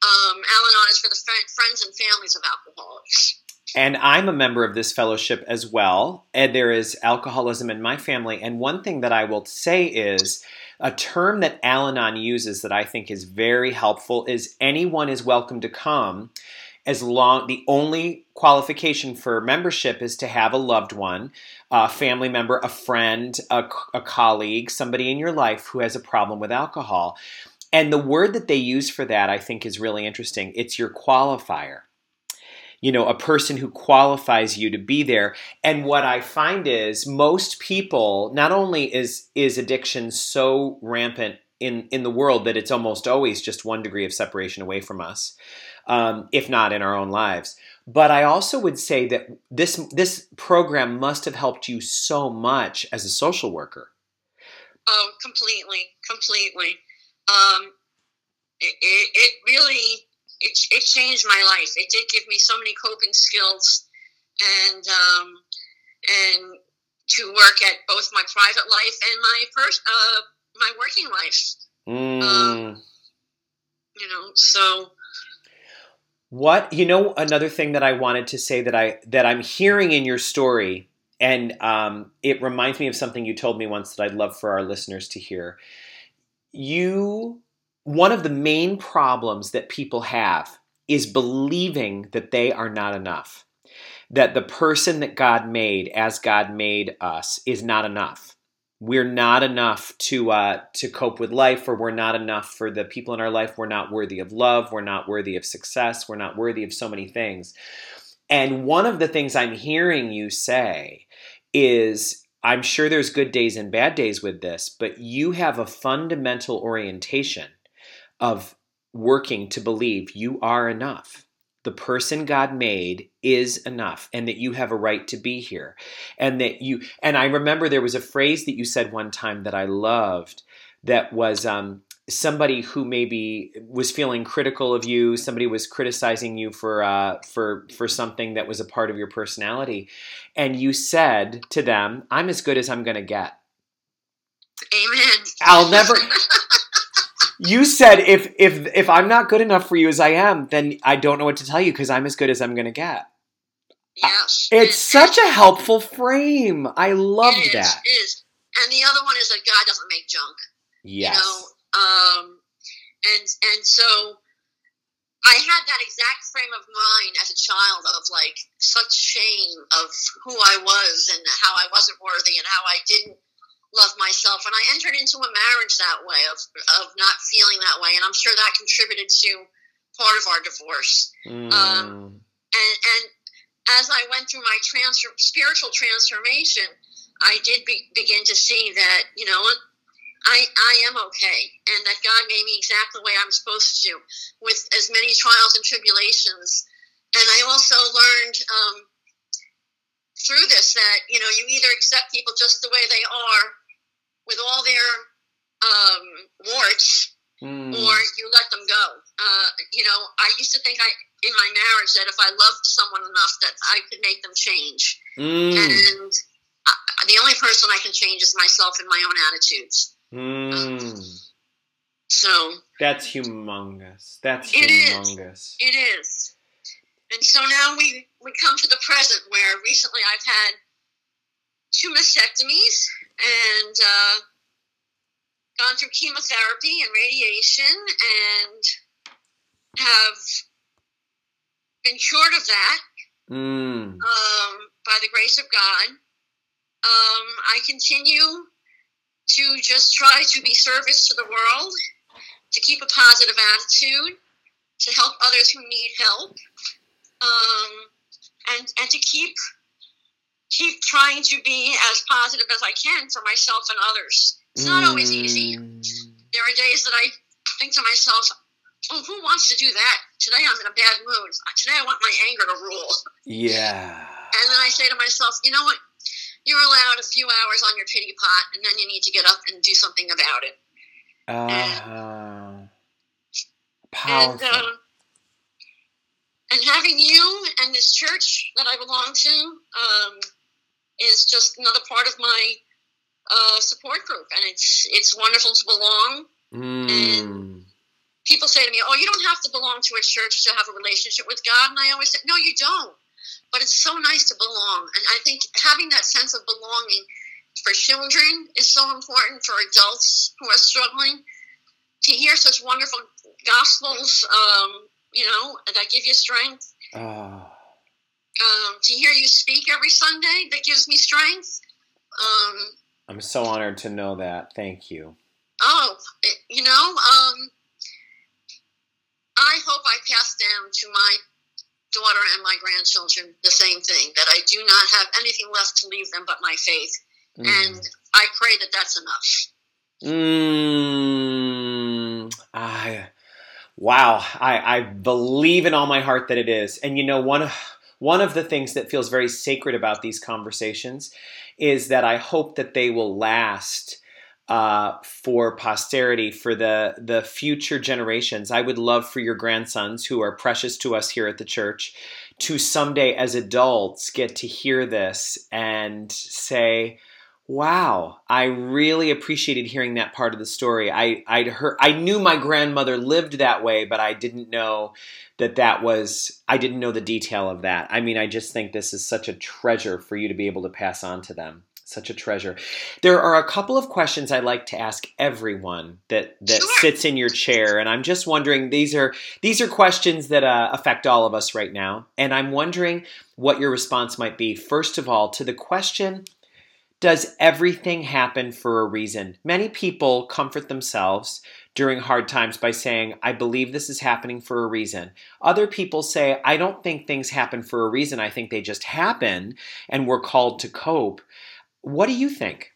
um, Al Anon is for the fri friends and families of alcoholics. And I'm a member of this fellowship as well. And there is alcoholism in my family. And one thing that I will say is a term that Al Anon uses that I think is very helpful is anyone is welcome to come as long the only qualification for membership is to have a loved one a family member a friend a, a colleague somebody in your life who has a problem with alcohol and the word that they use for that i think is really interesting it's your qualifier you know, a person who qualifies you to be there. And what I find is most people, not only is is addiction so rampant in in the world that it's almost always just one degree of separation away from us, um, if not in our own lives. But I also would say that this this program must have helped you so much as a social worker. Oh, completely, completely. Um, it, it, it really it, it changed my life. It did give me so many coping skills, and um, and to work at both my private life and my first uh, my working life. Mm. Um, you know, so what you know another thing that I wanted to say that I that I'm hearing in your story and um, it reminds me of something you told me once that I'd love for our listeners to hear. You one of the main problems that people have is believing that they are not enough. That the person that God made, as God made us, is not enough. We're not enough to uh, to cope with life, or we're not enough for the people in our life. We're not worthy of love. We're not worthy of success. We're not worthy of so many things. And one of the things I'm hearing you say is I'm sure there's good days and bad days with this, but you have a fundamental orientation of working to believe you are enough. The person God made is enough, and that you have a right to be here. And that you, and I remember there was a phrase that you said one time that I loved that was, um, somebody who maybe was feeling critical of you, somebody was criticizing you for uh, for for something that was a part of your personality, and you said to them, "I'm as good as I'm going to get." Amen. I'll never. you said if if if I'm not good enough for you as I am, then I don't know what to tell you because I'm as good as I'm going to get. Yes. It's such a helpful frame. I love that. It is. And the other one is that God doesn't make junk. Yes. You know, um, and and so I had that exact frame of mind as a child of like such shame of who I was and how I wasn't worthy and how I didn't love myself. And I entered into a marriage that way of of not feeling that way, and I'm sure that contributed to part of our divorce. Mm. Um, and and as I went through my transfer, spiritual transformation, I did be, begin to see that you know I, I am okay, and that God made me exactly the way I'm supposed to, with as many trials and tribulations. And I also learned um, through this that you know you either accept people just the way they are, with all their um, warts, Mm. or you let them go. Uh, you know, I used to think I in my marriage that if I loved someone enough that I could make them change, Mm. and I, the only person I can change is myself and my own attitudes. Mm. So That's humongous. That's It is. humongous. it is. And so now we, we come to the present where recently I've had two mastectomies and uh, gone through chemotherapy and radiation and have been cured of that Mm. um, by the grace of God. Um, I continue to just try to be service to the world, to keep a positive attitude, to help others who need help, um, and and to keep keep trying to be as positive as I can for myself and others. It's not always easy. Mm. There are days that I think to myself, "Oh, who wants to do that? Today I'm in a bad mood. Today I want my anger to rule." Yeah. And then I say to myself, you know what? You're allowed a few hours on your pity pot, and then you need to get up and do something about it. Uh, And powerful. uh, and having you and this church that I belong to um, is just another part of my uh, support group, and it's it's wonderful to belong. Mm. People say to me, "Oh, you don't have to belong to a church to have a relationship with God," and I always say, "No, you don't." But it's so nice to belong, and I think having that sense of belonging for children is so important for adults who are struggling to hear such wonderful gospels. Um, you know, that give you strength. Oh. Um, to hear you speak every Sunday, that gives me strength. Um, I'm so honored to know that. Thank you. oh, you know, um, I hope I pass down to my daughter and my grandchildren the same thing that I do not have anything left to leave them but my faith. Mm. And I pray that that's enough. Mm, I, wow, I, I believe in all my heart that it is. And you know, one, one of the things that feels very sacred about these conversations is that I hope that they will last uh, for posterity, for the the future generations. I would love for your grandsons, who are precious to us here at the church, to someday, as adults, get to hear this and say, "Wow, I really appreciated hearing that part of the story. I I'd heard, I knew my grandmother lived that way, but I didn't know." That that was I didn't know the detail of that. I mean, I just think this is such a treasure for you to be able to pass on to them such a treasure. There are a couple of questions I like to ask everyone that that sure. sits in your chair, and I'm just wondering these are these are questions that uh, affect all of us right now, and I'm wondering what your response might be. First of all, to the question. Does everything happen for a reason? Many people comfort themselves during hard times by saying, I believe this is happening for a reason. Other people say, I don't think things happen for a reason. I think they just happen and we're called to cope. What do you think?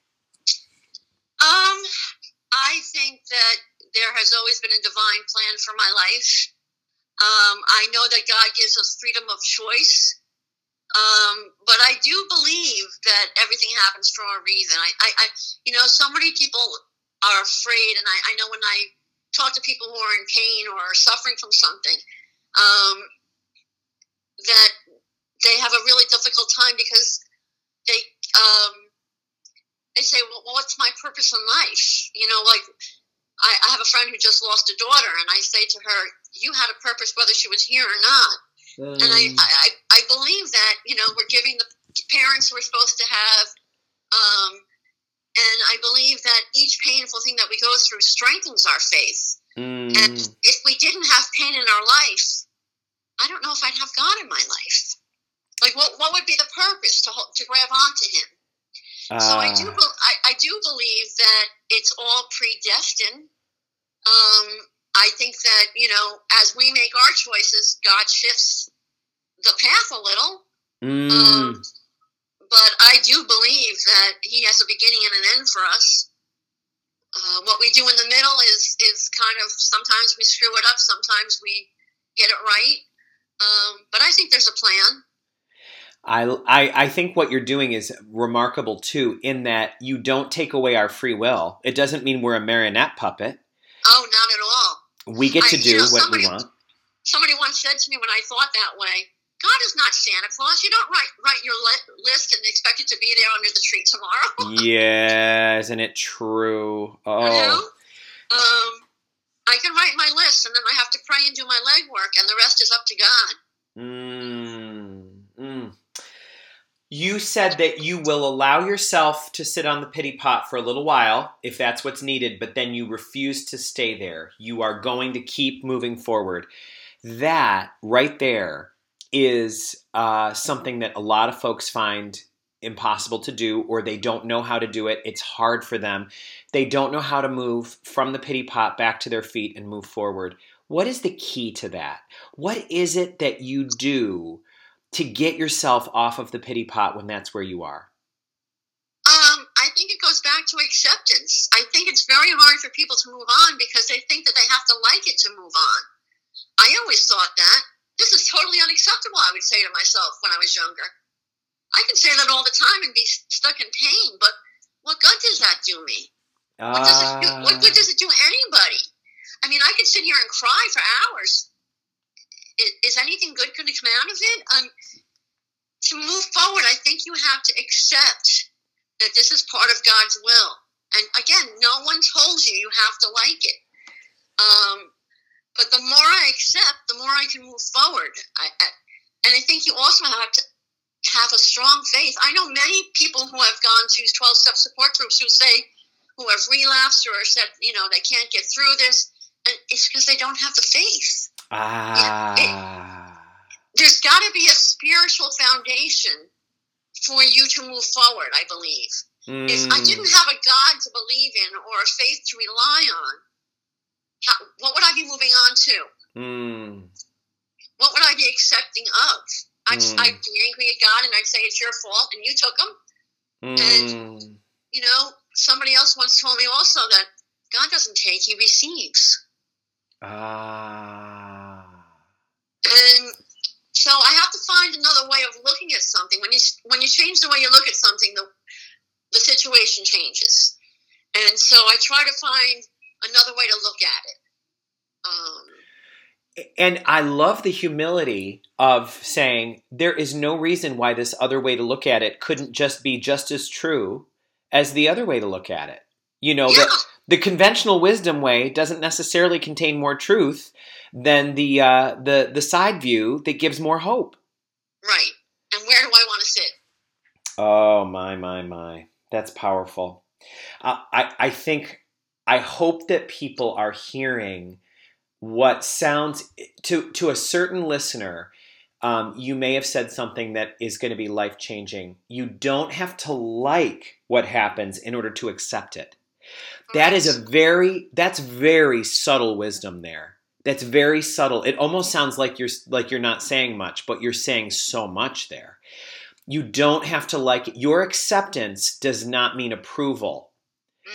Um, I think that there has always been a divine plan for my life. Um, I know that God gives us freedom of choice. Um, but I do believe that everything happens for a reason. I, I, I you know, so many people are afraid, and I, I, know when I talk to people who are in pain or are suffering from something, um, that they have a really difficult time because they um, they say, well, what's my purpose in life? You know, like I, I have a friend who just lost a daughter, and I say to her, you had a purpose whether she was here or not. And I, mm. I, I believe that, you know, we're giving the parents we're supposed to have. Um, and I believe that each painful thing that we go through strengthens our faith. Mm. And if we didn't have pain in our life, I don't know if I'd have God in my life. Like, what, what would be the purpose to, to grab onto Him? Uh, so I do, ah. I, I, do believe that it's all predestined. Um, I think that you know, as we make our choices, God shifts the path a little. Mm. Um, but I do believe that He has a beginning and an end for us. Uh, what we do in the middle is is kind of sometimes we screw it up, sometimes we get it right. Um, but I think there's a plan. I, I, I think what you're doing is remarkable too, in that you don't take away our free will. It doesn't mean we're a marionette puppet. Oh, not at all. We get to I, do you know, what somebody, we want. Somebody once said to me when I thought that way, God is not Santa Claus. You don't write write your list and expect it to be there under the tree tomorrow. yeah, isn't it true? Oh. You know? um, I can write my list and then I have to pray and do my legwork, and the rest is up to God. Mm, mm. You said that you will allow yourself to sit on the pity pot for a little while if that's what's needed, but then you refuse to stay there. You are going to keep moving forward. That right there is uh, something that a lot of folks find impossible to do or they don't know how to do it. It's hard for them. They don't know how to move from the pity pot back to their feet and move forward. What is the key to that? What is it that you do to get yourself off of the pity pot when that's where you are? Um, I think it goes back to acceptance. I think it's very hard for people to move on because they think that they have to like it to move on. I always thought that. This is totally unacceptable, I would say to myself when I was younger. I can say that all the time and be stuck in pain, but what good does that do me? What, does it do, what good does it do anybody? I mean, I could sit here and cry for hours is, anything good going to come out of it? Um, to move forward, I think you have to accept that this is part of God's will. And again, no one told you you have to like it. Um, but the more I accept, the more I can move forward. I, I, and I think you also have to have a strong faith. I know many people who have gone to 12 step support groups who say, who have relapsed or said, you know, they can't get through this. And it's because they don't have the faith. Ah. It, there's got to be a spiritual foundation for you to move forward, I believe. Mm. If I didn't have a God to believe in or a faith to rely on, how, what would I be moving on to? Mm. what would I be accepting of? I'd, Mm. I'd be angry at God and I'd say it's your fault and you took them. Mm. You know, somebody else once told me also that God doesn't take, He receives. Ah. And so I have to find another way of looking at something. When you when you change the way you look at something, the the situation changes. And so I try to find another way to look at it. Um, And I love the humility of saying there is no reason why this other way to look at it couldn't just be just as true as the other way to look at it. You know, yeah, the, the conventional wisdom way doesn't necessarily contain more truth than the uh, the the side view that gives more hope. right. And where do I want to sit? Oh my my my, that's powerful. Uh, I I think I hope that people are hearing what sounds to to a certain listener. Um, you may have said something that is going to be life changing. You don't have to like what happens in order to accept it. That is a very that's very subtle wisdom there. That's very subtle. It almost sounds like you're like you're not saying much, but you're saying so much there. You don't have to like it. Your acceptance does not mean approval.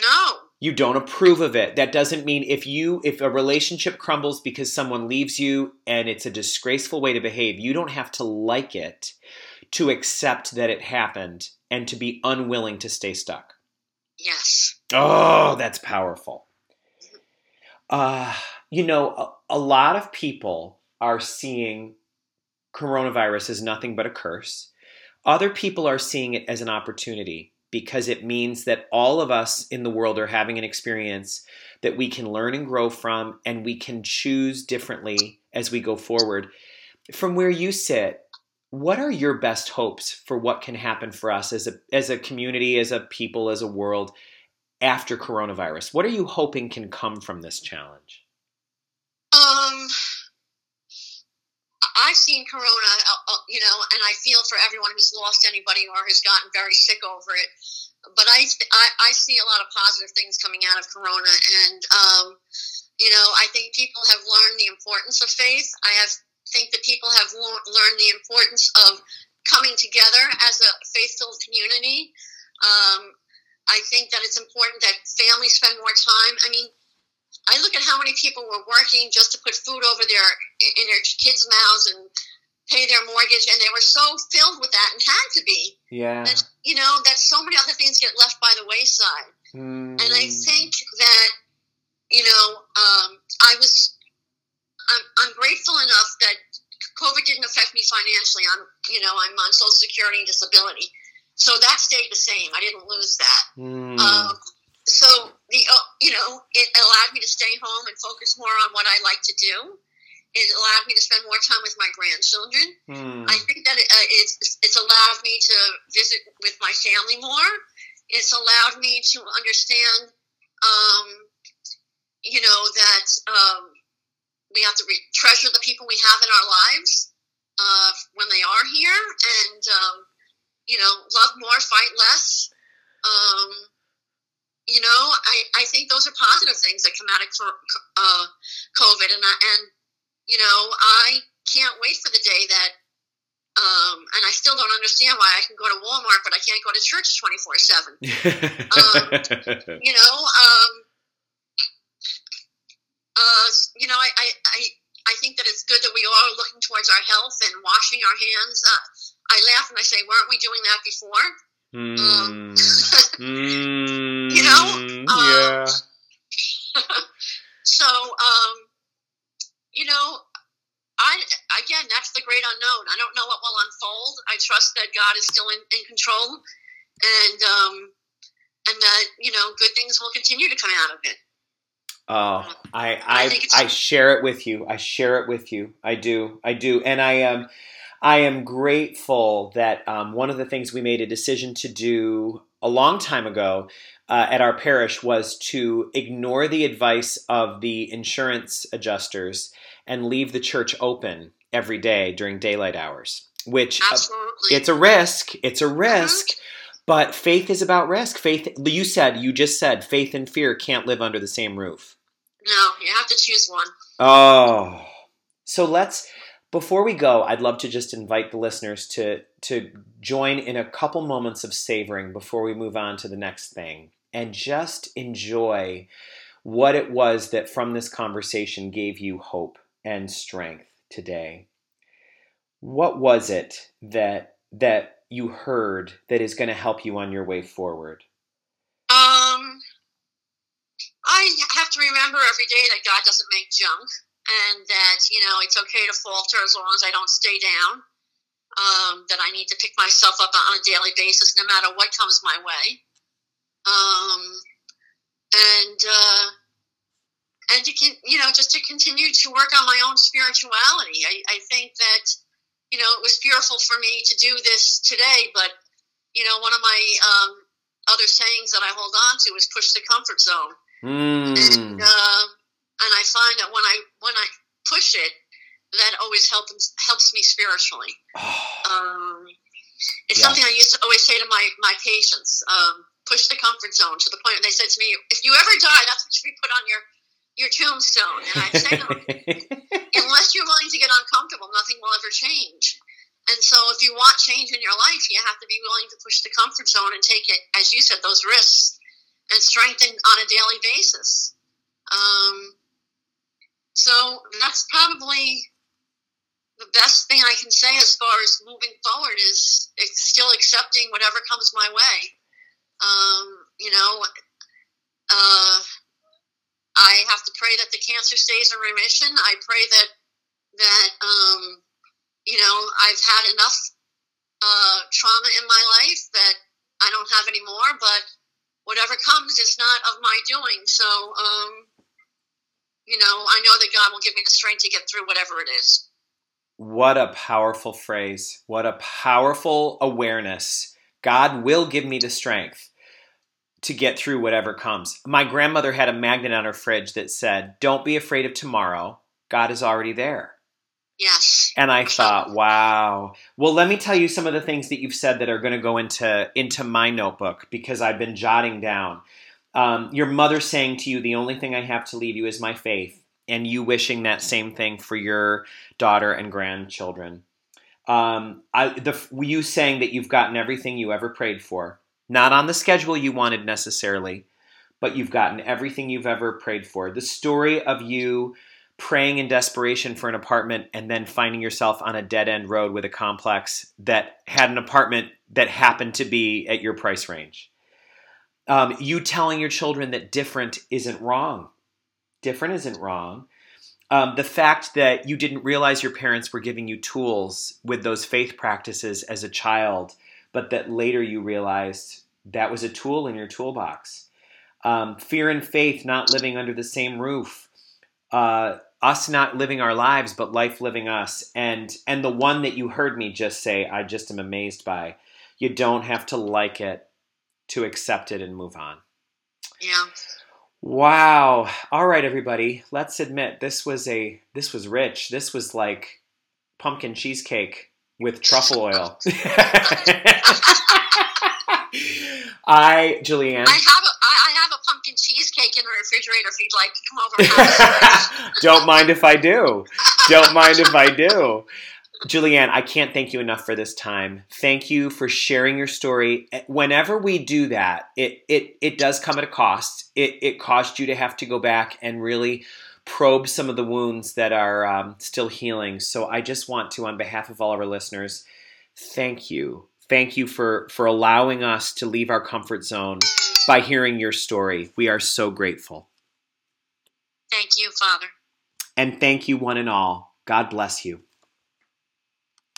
no. You don't approve of it. That doesn't mean if you if a relationship crumbles because someone leaves you and it's a disgraceful way to behave, you don't have to like it to accept that it happened and to be unwilling to stay stuck. Yes. Oh, that's powerful. Uh, you know, a, a lot of people are seeing coronavirus as nothing but a curse. Other people are seeing it as an opportunity because it means that all of us in the world are having an experience that we can learn and grow from, and we can choose differently as we go forward. From where you sit, what are your best hopes for what can happen for us as a as a community, as a people, as a world after coronavirus? What are you hoping can come from this challenge? Um, I've seen Corona, uh, uh, you know, and I feel for everyone who's lost anybody or has gotten very sick over it. But I, I, I see a lot of positive things coming out of Corona, and um, you know, I think people have learned the importance of faith. I have think that people have learned the importance of coming together as a faith-filled community. Um, I think that it's important that families spend more time. I mean, I look at how many people were working just to put food over their in their kids' mouths and pay their mortgage, and they were so filled with that and had to be. Yeah. That, you know, that so many other things get left by the wayside. Mm. And I think that, you know, um, I was, I'm, I'm grateful enough that COVID didn't affect me financially. I'm, you know, I'm on Social Security and disability. So that stayed the same. I didn't lose that. Mm. Um, so the uh, you know it allowed me to stay home and focus more on what I like to do. It allowed me to spend more time with my grandchildren. Mm. I think that it, uh, it's it's allowed me to visit with my family more. It's allowed me to understand, um, you know, that um, we have to re- treasure the people we have in our lives uh, when they are here, and um, you know, love more, fight less. Um, you know, I, I think those are positive things that come out of uh, COVID, and I, and you know, I can't wait for the day that. Um, and I still don't understand why I can go to Walmart, but I can't go to church twenty four seven. You know, um, uh, you know, I, I, I, I think that it's good that we are looking towards our health and washing our hands. Uh, I laugh and I say, weren't we doing that before? Mm. Mm. You know, yeah. So, um, you know, I again, that's the great unknown. I don't know what will unfold. I trust that God is still in, in control, and um, and that you know, good things will continue to come out of it. Oh, I I I I share it with you. I share it with you. I do. I do. And I am I am grateful that um, one of the things we made a decision to do a long time ago uh, at our parish was to ignore the advice of the insurance adjusters and leave the church open every day during daylight hours. Which uh, it's a risk. It's a risk. But faith is about risk. Faith, you said, you just said, faith and fear can't live under the same roof. no, you have to choose one. Oh, so let's Before we go, I'd love to just invite the listeners to to join in a couple moments of savoring before we move on to the next thing and just enjoy what it was that from this conversation gave you hope and strength today. What was it that that you heard that is going to help you on your way forward? Um I have to remember every day that God doesn't make junk and that you know it's okay to falter as long as I don't stay down. Um, that I need to pick myself up on a daily basis, no matter what comes my way. Um, and uh, and to can you know just to continue to work on my own spirituality. I, I think that you know it was fearful for me to do this today, but you know one of my um, other sayings that I hold on to is push the comfort zone. Mm. And, uh, and I find that when I when I push it, that always helps helps me spiritually. um, it's Yeah. something I used to always say to my my patients: um, push the comfort zone to the point where they said to me, "If you ever die, that's what should be put on your your tombstone." And I'd say them, unless you're willing to get uncomfortable, nothing will ever change. And so, if you want change in your life, you have to be willing to push the comfort zone and take it, as you said, those risks and strengthen on a daily basis. Um, so that's probably the best thing I can say as far as moving forward is still accepting whatever comes my way. Um, you know, uh, I have to pray that the cancer stays in remission. I pray that that um, you know I've had enough uh, trauma in my life that I don't have any more. But whatever comes is not of my doing. So um, you know, I know that God will give me the strength to get through whatever it is. What a powerful phrase. What a powerful awareness. God will give me the strength to get through whatever comes. My grandmother had a magnet on her fridge that said, Don't be afraid of tomorrow. God is already there. Yes. And I thought, wow. Well, let me tell you some of the things that you've said that are going to go into into my notebook because I've been jotting down. Um, your mother saying to you, "The only thing I have to leave you is my faith," and you wishing that same thing for your daughter and grandchildren. Um, I, the you saying that you've gotten everything you ever prayed for, not on the schedule you wanted necessarily, but you've gotten everything you've ever prayed for. The story of you praying in desperation for an apartment and then finding yourself on a dead end road with a complex that had an apartment that happened to be at your price range. Um, you telling your children that different isn't wrong. Different isn't wrong. Um, the fact that you didn't realize your parents were giving you tools with those faith practices as a child, but that later you realized that was a tool in your toolbox. Um, fear and faith not living under the same roof. Uh, us not living our lives but life living us and and the one that you heard me just say i just am amazed by you don't have to like it to accept it and move on Yeah. wow all right everybody let's admit this was a this was rich this was like pumpkin cheesecake with truffle oil i julianne I have a I have a pumpkin cheesecake in the refrigerator if you'd like to come over and have it. Don't mind if I do. Don't mind if I do. Julianne, I can't thank you enough for this time. Thank you for sharing your story. Whenever we do that, it it it does come at a cost. It it cost you to have to go back and really probe some of the wounds that are um, still healing. So I just want to, on behalf of all of our listeners, thank you. Thank you for for allowing us to leave our comfort zone by hearing your story. We are so grateful. Thank you, Father. And thank you, one and all. God bless you.